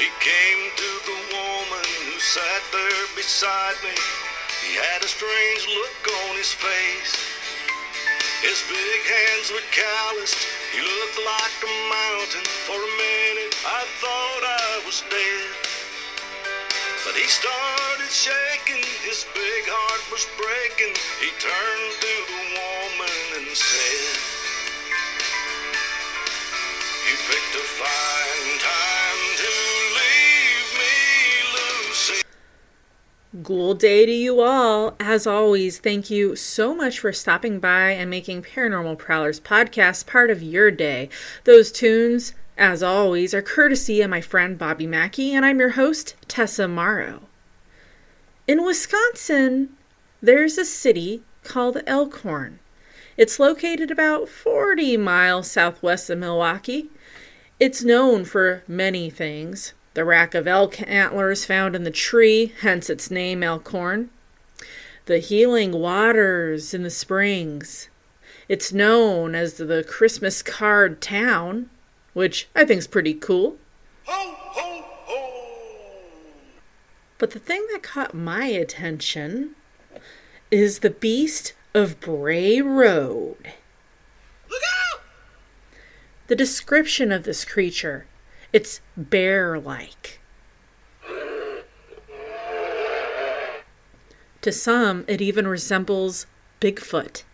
He came to the woman who sat there beside me. He had a strange look on his face. His big hands were calloused. He looked like a mountain. For a minute, I thought I was dead. But he started shaking. His big heart was breaking. He turned to the woman and said, You picked a fine Ghoul day to you all. As always, thank you so much for stopping by and making Paranormal Prowlers podcast part of your day. Those tunes, as always, are courtesy of my friend Bobby Mackey, and I'm your host, Tessa Morrow. In Wisconsin, there's a city called Elkhorn. It's located about 40 miles southwest of Milwaukee. It's known for many things the rack of elk antlers found in the tree, hence its name Elkhorn, the healing waters in the springs. It's known as the Christmas card town, which I think is pretty cool. Ho, ho, ho! But the thing that caught my attention is the beast of Bray Road. Look out! The description of this creature, it's bear like. To some, it even resembles Bigfoot.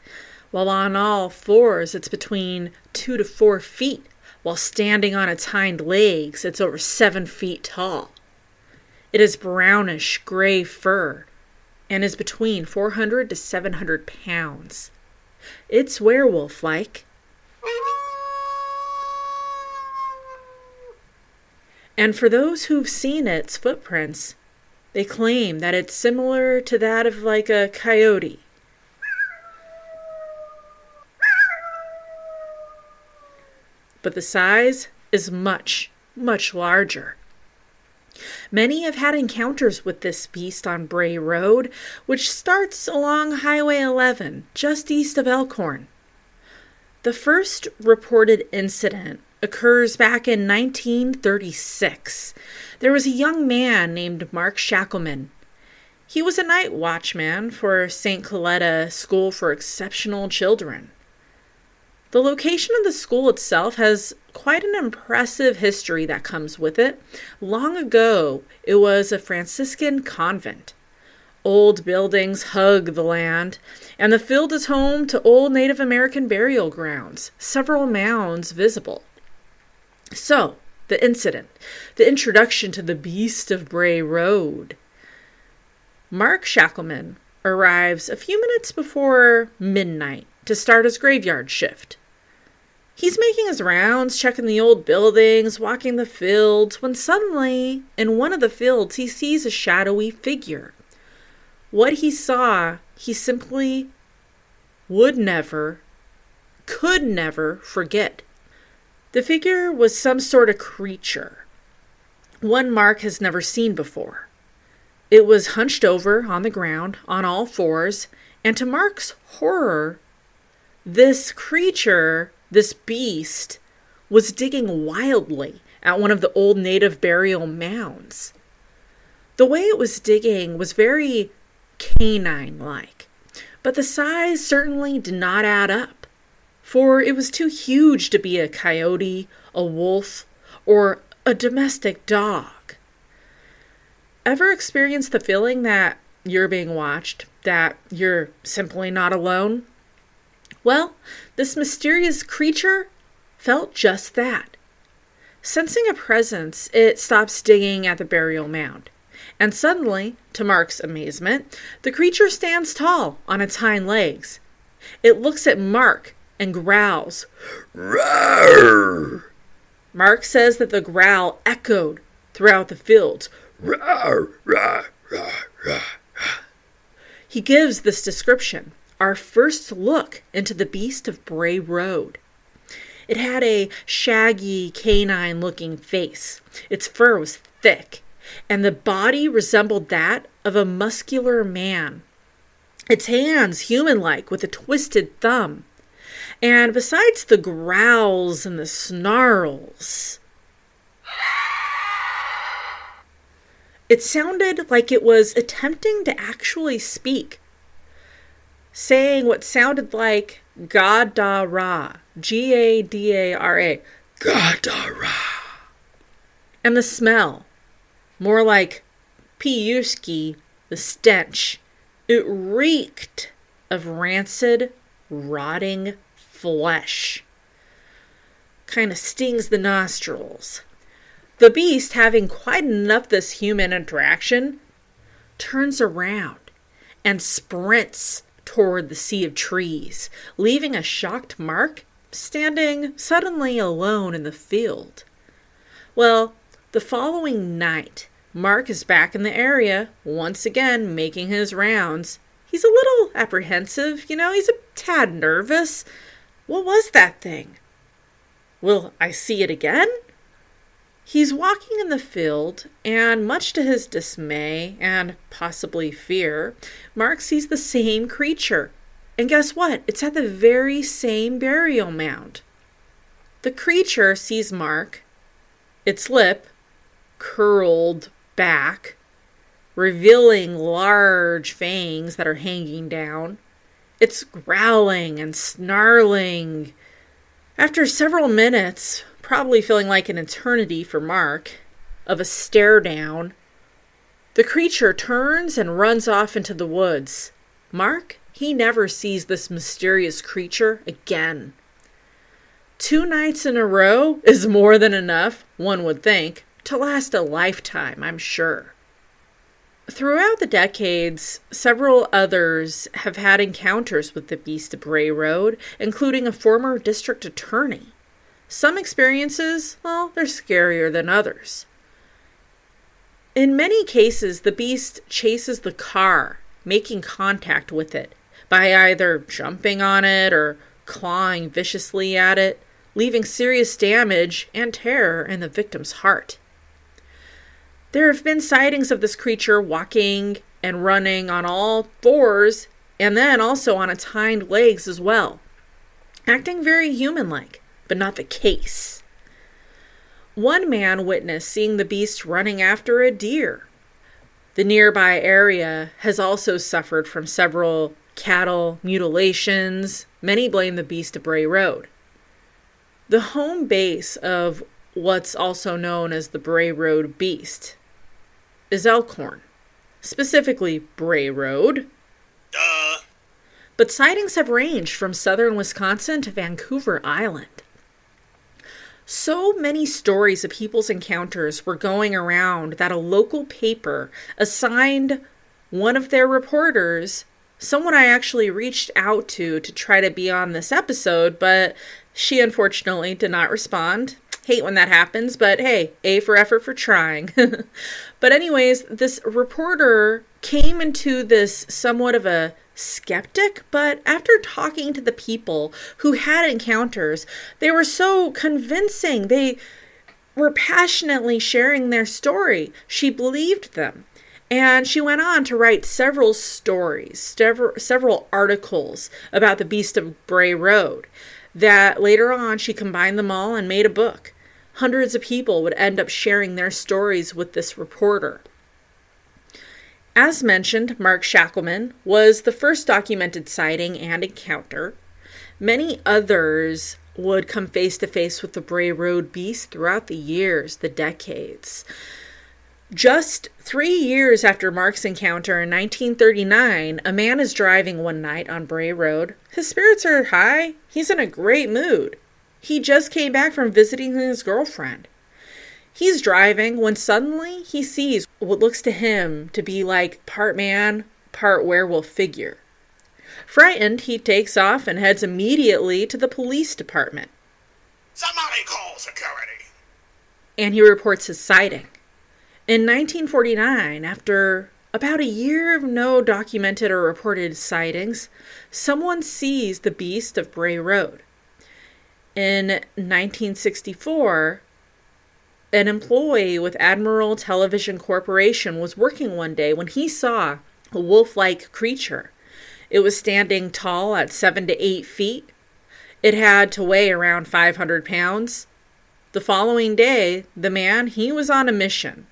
While on all fours, it's between two to four feet. While standing on its hind legs, it's over seven feet tall. It has brownish gray fur and is between 400 to 700 pounds. It's werewolf like. And for those who've seen its footprints, they claim that it's similar to that of like a coyote. But the size is much, much larger. Many have had encounters with this beast on Bray Road, which starts along Highway 11, just east of Elkhorn. The first reported incident occurs back in 1936. There was a young man named Mark Shackleman. He was a night watchman for St. Coletta School for Exceptional Children. The location of the school itself has quite an impressive history that comes with it. Long ago, it was a Franciscan convent. Old buildings hug the land, and the field is home to old Native American burial grounds, several mounds visible. So, the incident, the introduction to the beast of Bray Road. Mark Shackleman arrives a few minutes before midnight to start his graveyard shift. He's making his rounds, checking the old buildings, walking the fields, when suddenly, in one of the fields, he sees a shadowy figure. What he saw, he simply would never, could never forget. The figure was some sort of creature, one Mark has never seen before. It was hunched over on the ground on all fours, and to Mark's horror, this creature, this beast, was digging wildly at one of the old native burial mounds. The way it was digging was very canine like, but the size certainly did not add up, for it was too huge to be a coyote, a wolf, or a domestic dog. Ever experienced the feeling that you're being watched, that you're simply not alone? Well, this mysterious creature felt just that. Sensing a presence, it stops digging at the burial mound. And suddenly, to Mark's amazement, the creature stands tall on its hind legs. It looks at Mark and growls. Rawr! Mark says that the growl echoed throughout the fields. Rawr, rawr, rawr. He gives this description, our first look into the beast of Bray Road. It had a shaggy, canine looking face. Its fur was thick, and the body resembled that of a muscular man. Its hands human like, with a twisted thumb. And besides the growls and the snarls, It sounded like it was attempting to actually speak, saying what sounded like Gadara, G A D A R A, Gadara. And the smell, more like Piuski, the stench. It reeked of rancid, rotting flesh. Kind of stings the nostrils. The beast, having quite enough this human interaction, turns around and sprints toward the sea of trees, leaving a shocked Mark standing suddenly alone in the field. Well, the following night, Mark is back in the area, once again making his rounds. He's a little apprehensive, you know, he's a tad nervous. What was that thing? Will I see it again? He's walking in the field, and much to his dismay and possibly fear, Mark sees the same creature. And guess what? It's at the very same burial mound. The creature sees Mark, its lip curled back, revealing large fangs that are hanging down. It's growling and snarling. After several minutes, probably feeling like an eternity for Mark, of a stare down. The creature turns and runs off into the woods. Mark, he never sees this mysterious creature again. Two nights in a row is more than enough, one would think, to last a lifetime, I'm sure. Throughout the decades, several others have had encounters with the Beast of Bray Road, including a former district attorney. Some experiences, well, they're scarier than others. In many cases, the beast chases the car, making contact with it by either jumping on it or clawing viciously at it, leaving serious damage and terror in the victim's heart. There have been sightings of this creature walking and running on all fours and then also on its hind legs as well, acting very human like but not the case. One man witnessed seeing the beast running after a deer. The nearby area has also suffered from several cattle mutilations. Many blame the beast of Bray Road. The home base of what's also known as the Bray Road Beast is Elkhorn, specifically Bray Road. Duh. But sightings have ranged from southern Wisconsin to Vancouver Island. So many stories of people's encounters were going around that a local paper assigned one of their reporters, someone I actually reached out to to try to be on this episode, but she unfortunately did not respond. Hate when that happens, but hey, A for effort for trying. but, anyways, this reporter came into this somewhat of a skeptic, but after talking to the people who had encounters, they were so convincing. They were passionately sharing their story. She believed them. And she went on to write several stories, several, articles about the Beast of Bray Road that later on she combined them all and made a book. Hundreds of people would end up sharing their stories with this reporter. As mentioned, Mark Shackelman was the first documented sighting and encounter. Many others would come face to face with the Bray Road beast throughout the years, the decades. Just three years after Mark's encounter in 1939, a man is driving one night on Bray Road. His spirits are high, he's in a great mood. He just came back from visiting his girlfriend. He's driving when suddenly he sees what looks to him to be like part man, part werewolf figure. Frightened, he takes off and heads immediately to the police department. Somebody call security. And he reports his sighting. In 1949, after about a year of no documented or reported sightings, someone sees the beast of Bray Road. In 1964, an employee with Admiral Television Corporation was working one day when he saw a wolf like creature. It was standing tall at seven to eight feet. It had to weigh around 500 pounds. The following day, the man, he was on a mission.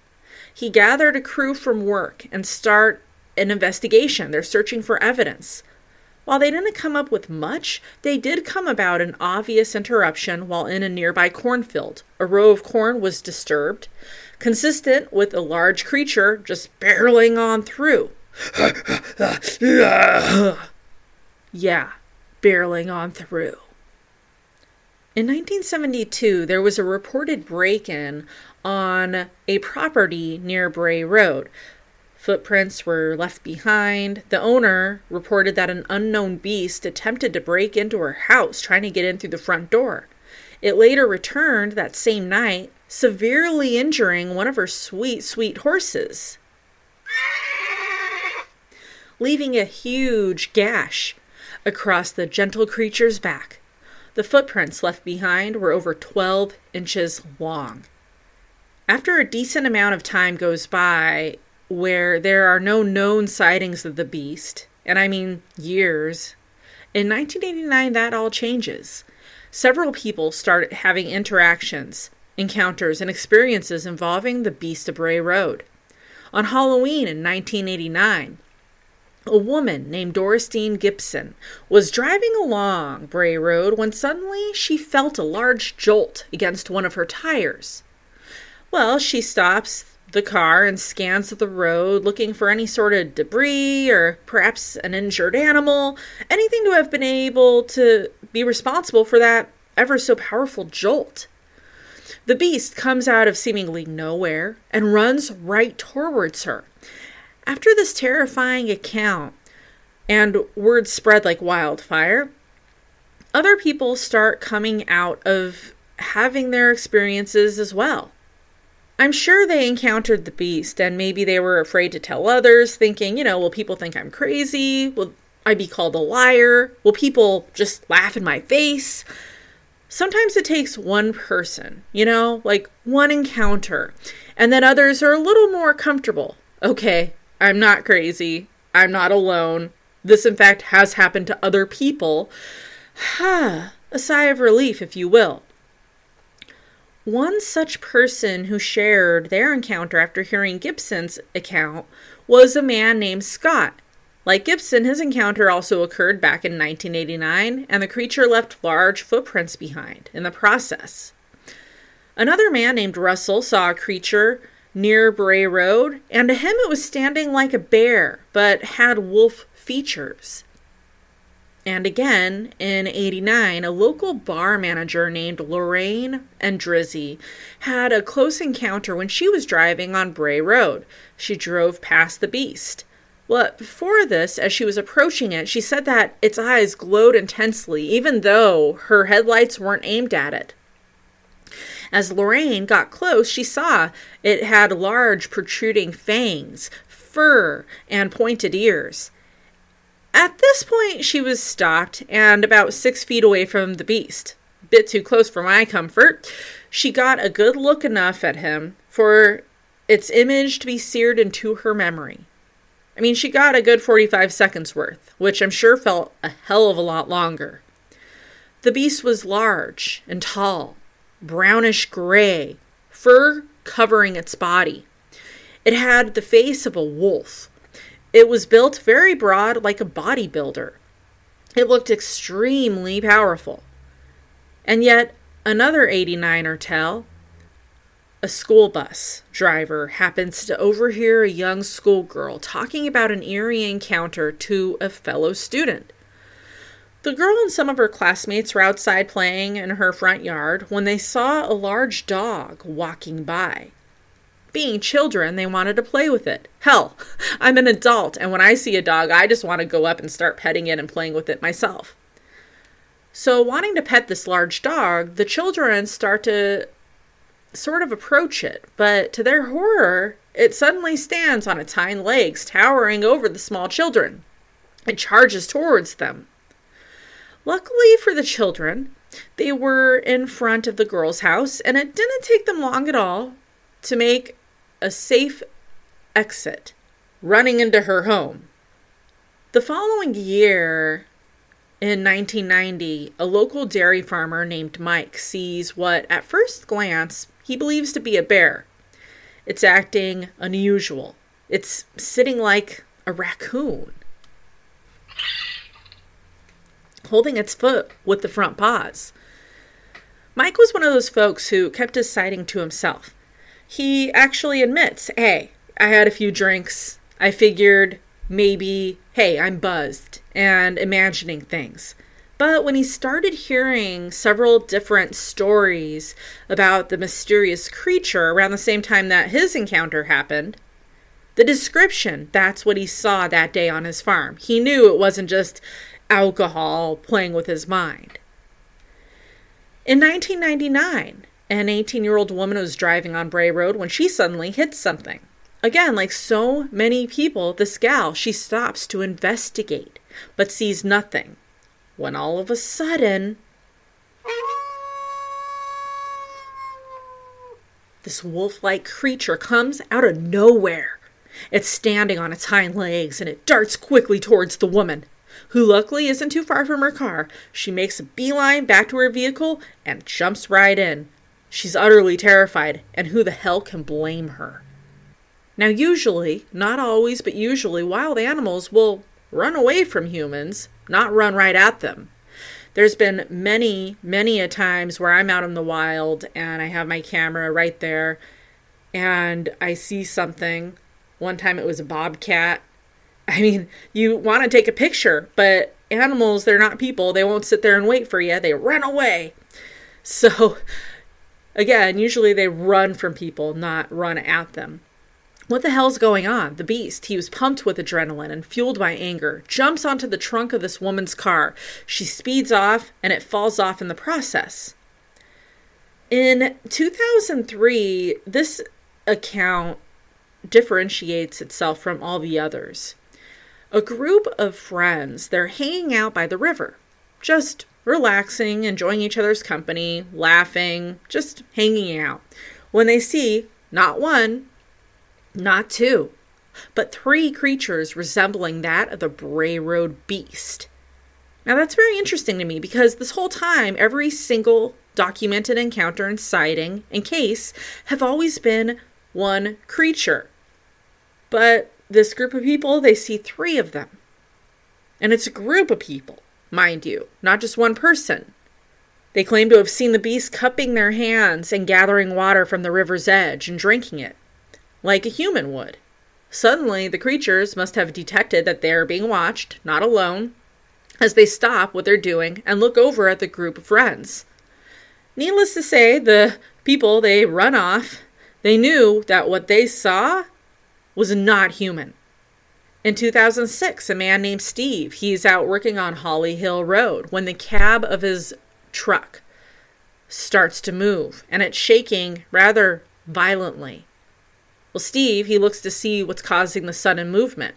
he gathered a crew from work and start an investigation. They're searching for evidence. While they didn't come up with much, they did come about an obvious interruption while in a nearby cornfield. A row of corn was disturbed, consistent with a large creature just barreling on through. yeah, barreling on through. In 1972, there was a reported break in on a property near Bray Road. Footprints were left behind. The owner reported that an unknown beast attempted to break into her house, trying to get in through the front door. It later returned that same night, severely injuring one of her sweet, sweet horses, leaving a huge gash across the gentle creature's back. The footprints left behind were over 12 inches long. After a decent amount of time goes by, where there are no known sightings of the beast, and I mean years. In 1989, that all changes. Several people start having interactions, encounters, and experiences involving the Beast of Bray Road. On Halloween in 1989, a woman named Dorothy Gibson was driving along Bray Road when suddenly she felt a large jolt against one of her tires. Well, she stops, the car and scans the road looking for any sort of debris or perhaps an injured animal, anything to have been able to be responsible for that ever so powerful jolt. The beast comes out of seemingly nowhere and runs right towards her. After this terrifying account, and word spread like wildfire, other people start coming out of having their experiences as well. I'm sure they encountered the beast and maybe they were afraid to tell others, thinking, you know, will people think I'm crazy? Will I be called a liar? Will people just laugh in my face? Sometimes it takes one person, you know, like one encounter, and then others are a little more comfortable. Okay, I'm not crazy. I'm not alone. This, in fact, has happened to other people. Ha. A sigh of relief, if you will. One such person who shared their encounter after hearing Gibson's account was a man named Scott. Like Gibson, his encounter also occurred back in 1989, and the creature left large footprints behind in the process. Another man named Russell saw a creature near Bray Road, and to him it was standing like a bear, but had wolf features. And again, in 89, a local bar manager named Lorraine Endrizzi had a close encounter when she was driving on Bray Road. She drove past the beast. Well, before this, as she was approaching it, she said that its eyes glowed intensely, even though her headlights weren't aimed at it. As Lorraine got close, she saw it had large protruding fangs, fur, and pointed ears. At this point, she was stopped and about six feet away from the beast. Bit too close for my comfort. She got a good look enough at him for its image to be seared into her memory. I mean, she got a good 45 seconds worth, which I'm sure felt a hell of a lot longer. The beast was large and tall, brownish gray, fur covering its body. It had the face of a wolf, it was built very broad, like a bodybuilder. It looked extremely powerful. And yet, another 89er tell a school bus driver happens to overhear a young schoolgirl talking about an eerie encounter to a fellow student. The girl and some of her classmates were outside playing in her front yard when they saw a large dog walking by. Being children, they wanted to play with it. Hell, I'm an adult, and when I see a dog, I just want to go up and start petting it and playing with it myself. So, wanting to pet this large dog, the children start to sort of approach it, but to their horror, it suddenly stands on its hind legs, towering over the small children. It charges towards them. Luckily for the children, they were in front of the girl's house, and it didn't take them long at all to make a safe exit, running into her home. The following year, in 1990, a local dairy farmer named Mike sees what, at first glance, he believes to be a bear. It's acting unusual. It's sitting like a raccoon, holding its foot with the front paws. Mike was one of those folks who kept his sighting to himself. He actually admits, hey, I had a few drinks. I figured maybe, hey, I'm buzzed and imagining things. But when he started hearing several different stories about the mysterious creature around the same time that his encounter happened, the description, that's what he saw that day on his farm. He knew it wasn't just alcohol playing with his mind. In 1999, an 18 year old woman was driving on Bray Road when she suddenly hits something. Again, like so many people, this gal, she stops to investigate, but sees nothing. When all of a sudden, this wolf like creature comes out of nowhere. It's standing on its hind legs and it darts quickly towards the woman, who luckily isn't too far from her car. She makes a beeline back to her vehicle and jumps right in. She's utterly terrified, and who the hell can blame her? Now, usually, not always, but usually, wild animals will run away from humans, not run right at them. There's been many, many a times where I'm out in the wild and I have my camera right there and I see something one time it was a bobcat. I mean, you want to take a picture, but animals, they're not people. They won't sit there and wait for you. They run away. So, again, usually they run from people, not run at them. What the hell's going on? The beast, he was pumped with adrenaline and fueled by anger, jumps onto the trunk of this woman's car. She speeds off, and it falls off in the process. In 2003, this account differentiates itself from all the others. A group of friends, they're hanging out by the river, just relaxing, enjoying each other's company, laughing, just hanging out. When they see not one, not two, but three creatures resembling that of the Bray Road beast. Now that's very interesting to me because this whole time, every single documented encounter and sighting and case have always been one creature. But this group of people, they see three of them. And it's a group of people, mind you, not just one person. They claim to have seen the beast cupping their hands and gathering water from the river's edge and drinking it, like a human would. Suddenly, the creatures must have detected that they are being watched, not alone, as they stop what they're doing and look over at the group of friends. Needless to say, the people they run off. They knew that what they saw was not human. In 2006, a man named Steve, he's out working on Holly Hill Road when the cab of his truck starts to move and it's shaking rather violently. Well, Steve, he looks to see what's causing the sudden movement.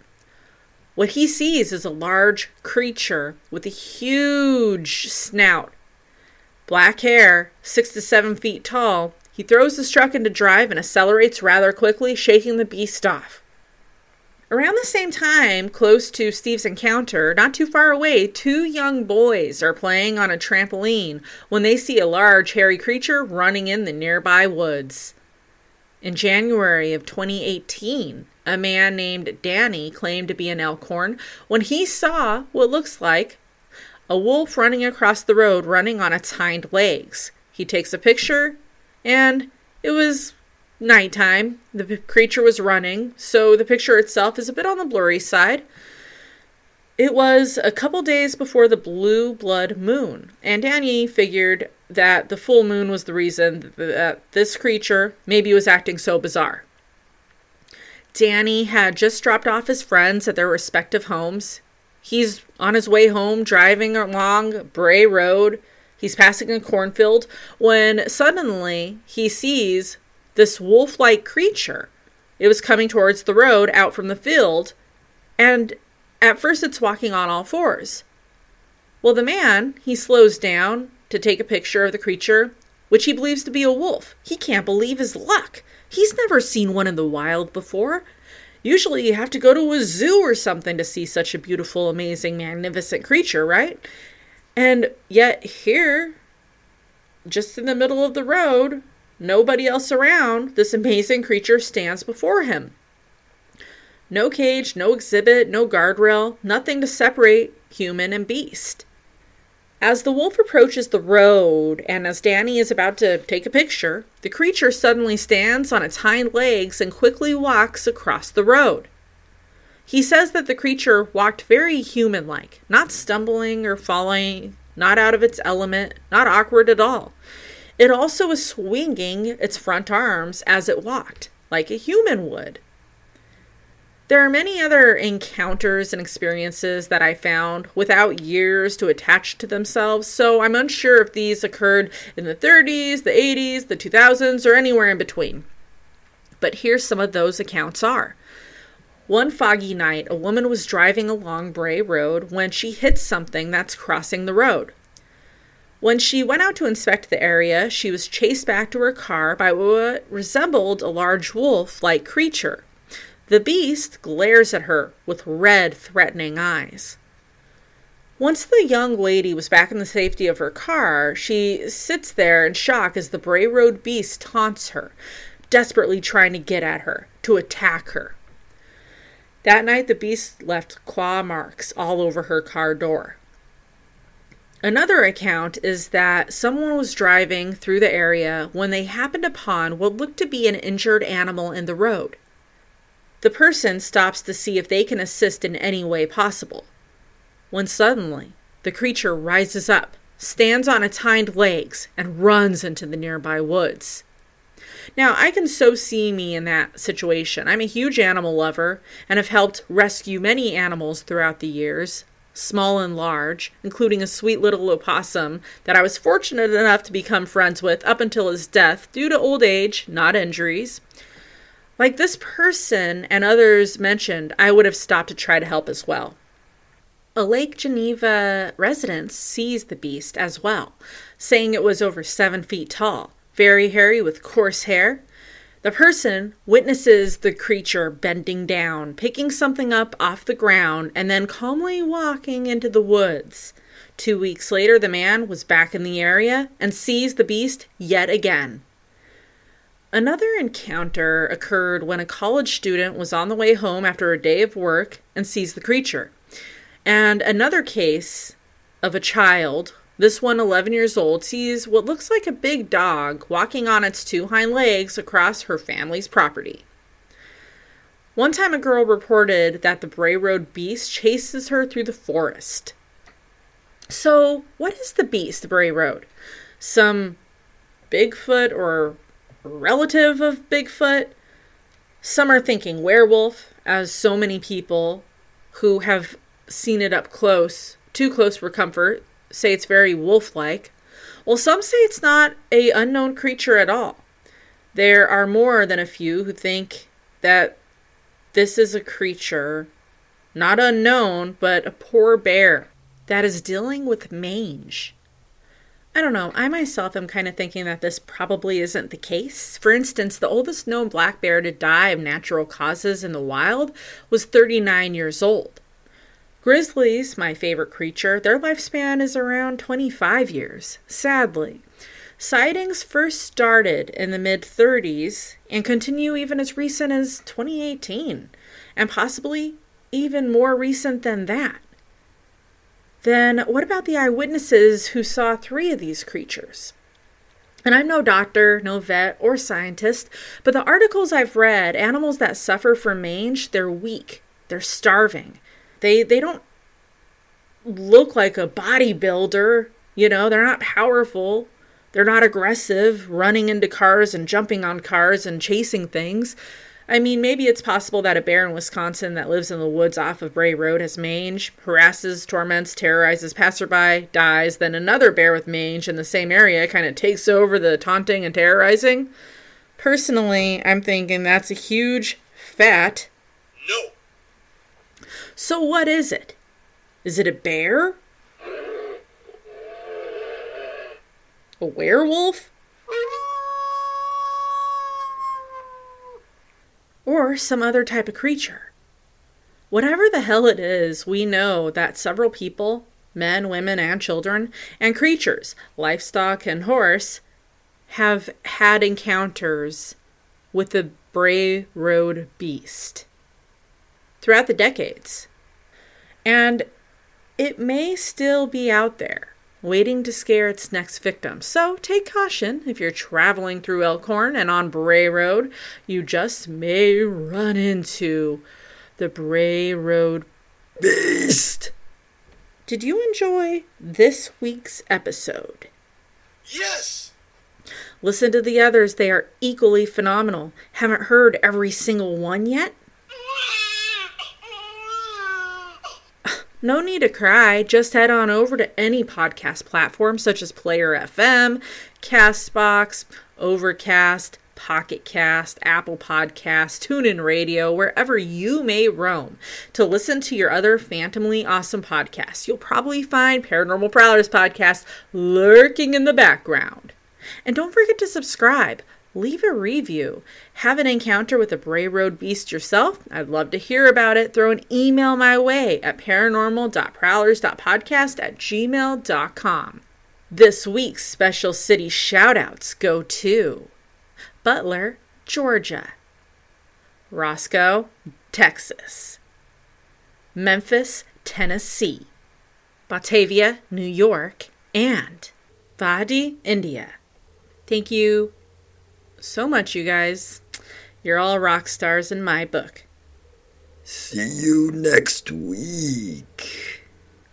What he sees is a large creature with a huge snout, black hair, six to seven feet tall, he throws his truck into drive and accelerates rather quickly, shaking the beast off. Around the same time, close to Steve's encounter, not too far away, two young boys are playing on a trampoline when they see a large, hairy creature running in the nearby woods. In January of 2018, a man named Danny claimed to be an Elkhorn when he saw what looks like a wolf running across the road, running on its hind legs. He takes a picture and it was nighttime. The creature was running, so the picture itself is a bit on the blurry side. It was a couple days before the blue blood moon, and Danny figured that the full moon was the reason that this creature maybe was acting so bizarre. Danny had just dropped off his friends at their respective homes. He's on his way home driving along Bray Road He's passing a cornfield when suddenly he sees this wolf like creature. It was coming towards the road out from the field, and at first it's walking on all fours. Well, the man, he slows down to take a picture of the creature, which he believes to be a wolf. He can't believe his luck. He's never seen one in the wild before. Usually you have to go to a zoo or something to see such a beautiful, amazing, magnificent creature, right? And yet, here, just in the middle of the road, nobody else around, this amazing creature stands before him. No cage, no exhibit, no guardrail, nothing to separate human and beast. As the wolf approaches the road, and as Danny is about to take a picture, the creature suddenly stands on its hind legs and quickly walks across the road. He says that the creature walked very human like, not stumbling or falling, not out of its element, not awkward at all. It also was swinging its front arms as it walked, like a human would. There are many other encounters and experiences that I found without years to attach to themselves, so I'm unsure if these occurred in the 30s, the 80s, the 2000s, or anywhere in between. But here some of those accounts are. One foggy night, a woman was driving along Bray Road when she hit something that's crossing the road. When she went out to inspect the area, she was chased back to her car by what resembled a large wolf like creature. The beast glares at her with red, threatening eyes. Once the young lady was back in the safety of her car, she sits there in shock as the Bray Road beast taunts her, desperately trying to get at her, to attack her. That night, the beast left claw marks all over her car door. Another account is that someone was driving through the area when they happened upon what looked to be an injured animal in the road. The person stops to see if they can assist in any way possible. When suddenly, the creature rises up, stands on its hind legs, and runs into the nearby woods. Now, I can so see me in that situation. I'm a huge animal lover and have helped rescue many animals throughout the years, small and large, including a sweet little opossum that I was fortunate enough to become friends with up until his death due to old age, not injuries. Like this person and others mentioned, I would have stopped to try to help as well. A Lake Geneva resident sees the beast as well, saying it was over seven feet tall, very hairy with coarse hair. The person witnesses the creature bending down, picking something up off the ground, and then calmly walking into the woods. Two weeks later, the man was back in the area and sees the beast yet again. Another encounter occurred when a college student was on the way home after a day of work and sees the creature. And another case of a child, this one 11 years old, sees what looks like a big dog walking on its two hind legs across her family's property. One time, a girl reported that the Bray Road beast chases her through the forest. So, what is the beast, the Bray Road? Some Bigfoot or relative of Bigfoot. Some are thinking werewolf, as so many people who have seen it up close, too close for comfort, say it's very wolf like. Well, some say it's not a unknown creature at all. There are more than a few who think that this is a creature, not unknown, but a poor bear that is dealing with mange. I don't know. I myself am kind of thinking that this probably isn't the case. For instance, the oldest known black bear to die of natural causes in the wild was 39 years old. Grizzlies, my favorite creature, their lifespan is around 25 years, sadly. Sightings first started in the mid 30s and continue even as recent as 2018, and possibly even more recent than that. Then, what about the eyewitnesses who saw three of these creatures? And I'm no doctor, no vet, or scientist, but the articles I've read, animals that suffer from mange, they're weak, they're starving. They they don't look like a bodybuilder, you know, they're not powerful. They're not aggressive, running into cars and jumping on cars and chasing things. I mean, maybe it's possible that a bear in Wisconsin that lives in the woods off of Bray Road has mange, harasses, torments, terrorizes passerby, dies, then another bear with mange in the same area kind of takes over the taunting and terrorizing. Personally, I'm thinking that's a huge, fat. So, what is it? Is it a bear? A werewolf? or some other type of creature. Whatever the hell it is, we know that several people, men, women, and children, and creatures, livestock and horse, have had encounters with the Bray Road Beast throughout the decades. And it may still be out there, waiting to scare its next victim. So take caution if you're traveling through Elkhorn and on Bray Road, you just may run into the Bray Road Beast. Did you enjoy this week's episode? Yes! Listen to the others, they are equally phenomenal. Haven't heard every single one yet? No need to cry. Just head on over to any podcast platform such as Player FM, Castbox, Overcast, Pocket Cast, Apple Podcast, TuneIn Radio, wherever you may roam to listen to your other phantomly awesome podcasts. You'll probably find Paranormal Prowlers podcast lurking in the background. And don't forget to subscribe leave a review. Have an encounter with a Bray Road beast yourself? I'd love to hear about it. Throw an email my way at paranormal.prowlers.podcast at gmail.com. This week's special city shoutouts go to Butler, Georgia, Roscoe, Texas, Memphis, Tennessee, Batavia, New York, and Vadi, India. Thank you so much, you guys. You're all rock stars in my book. See you next week.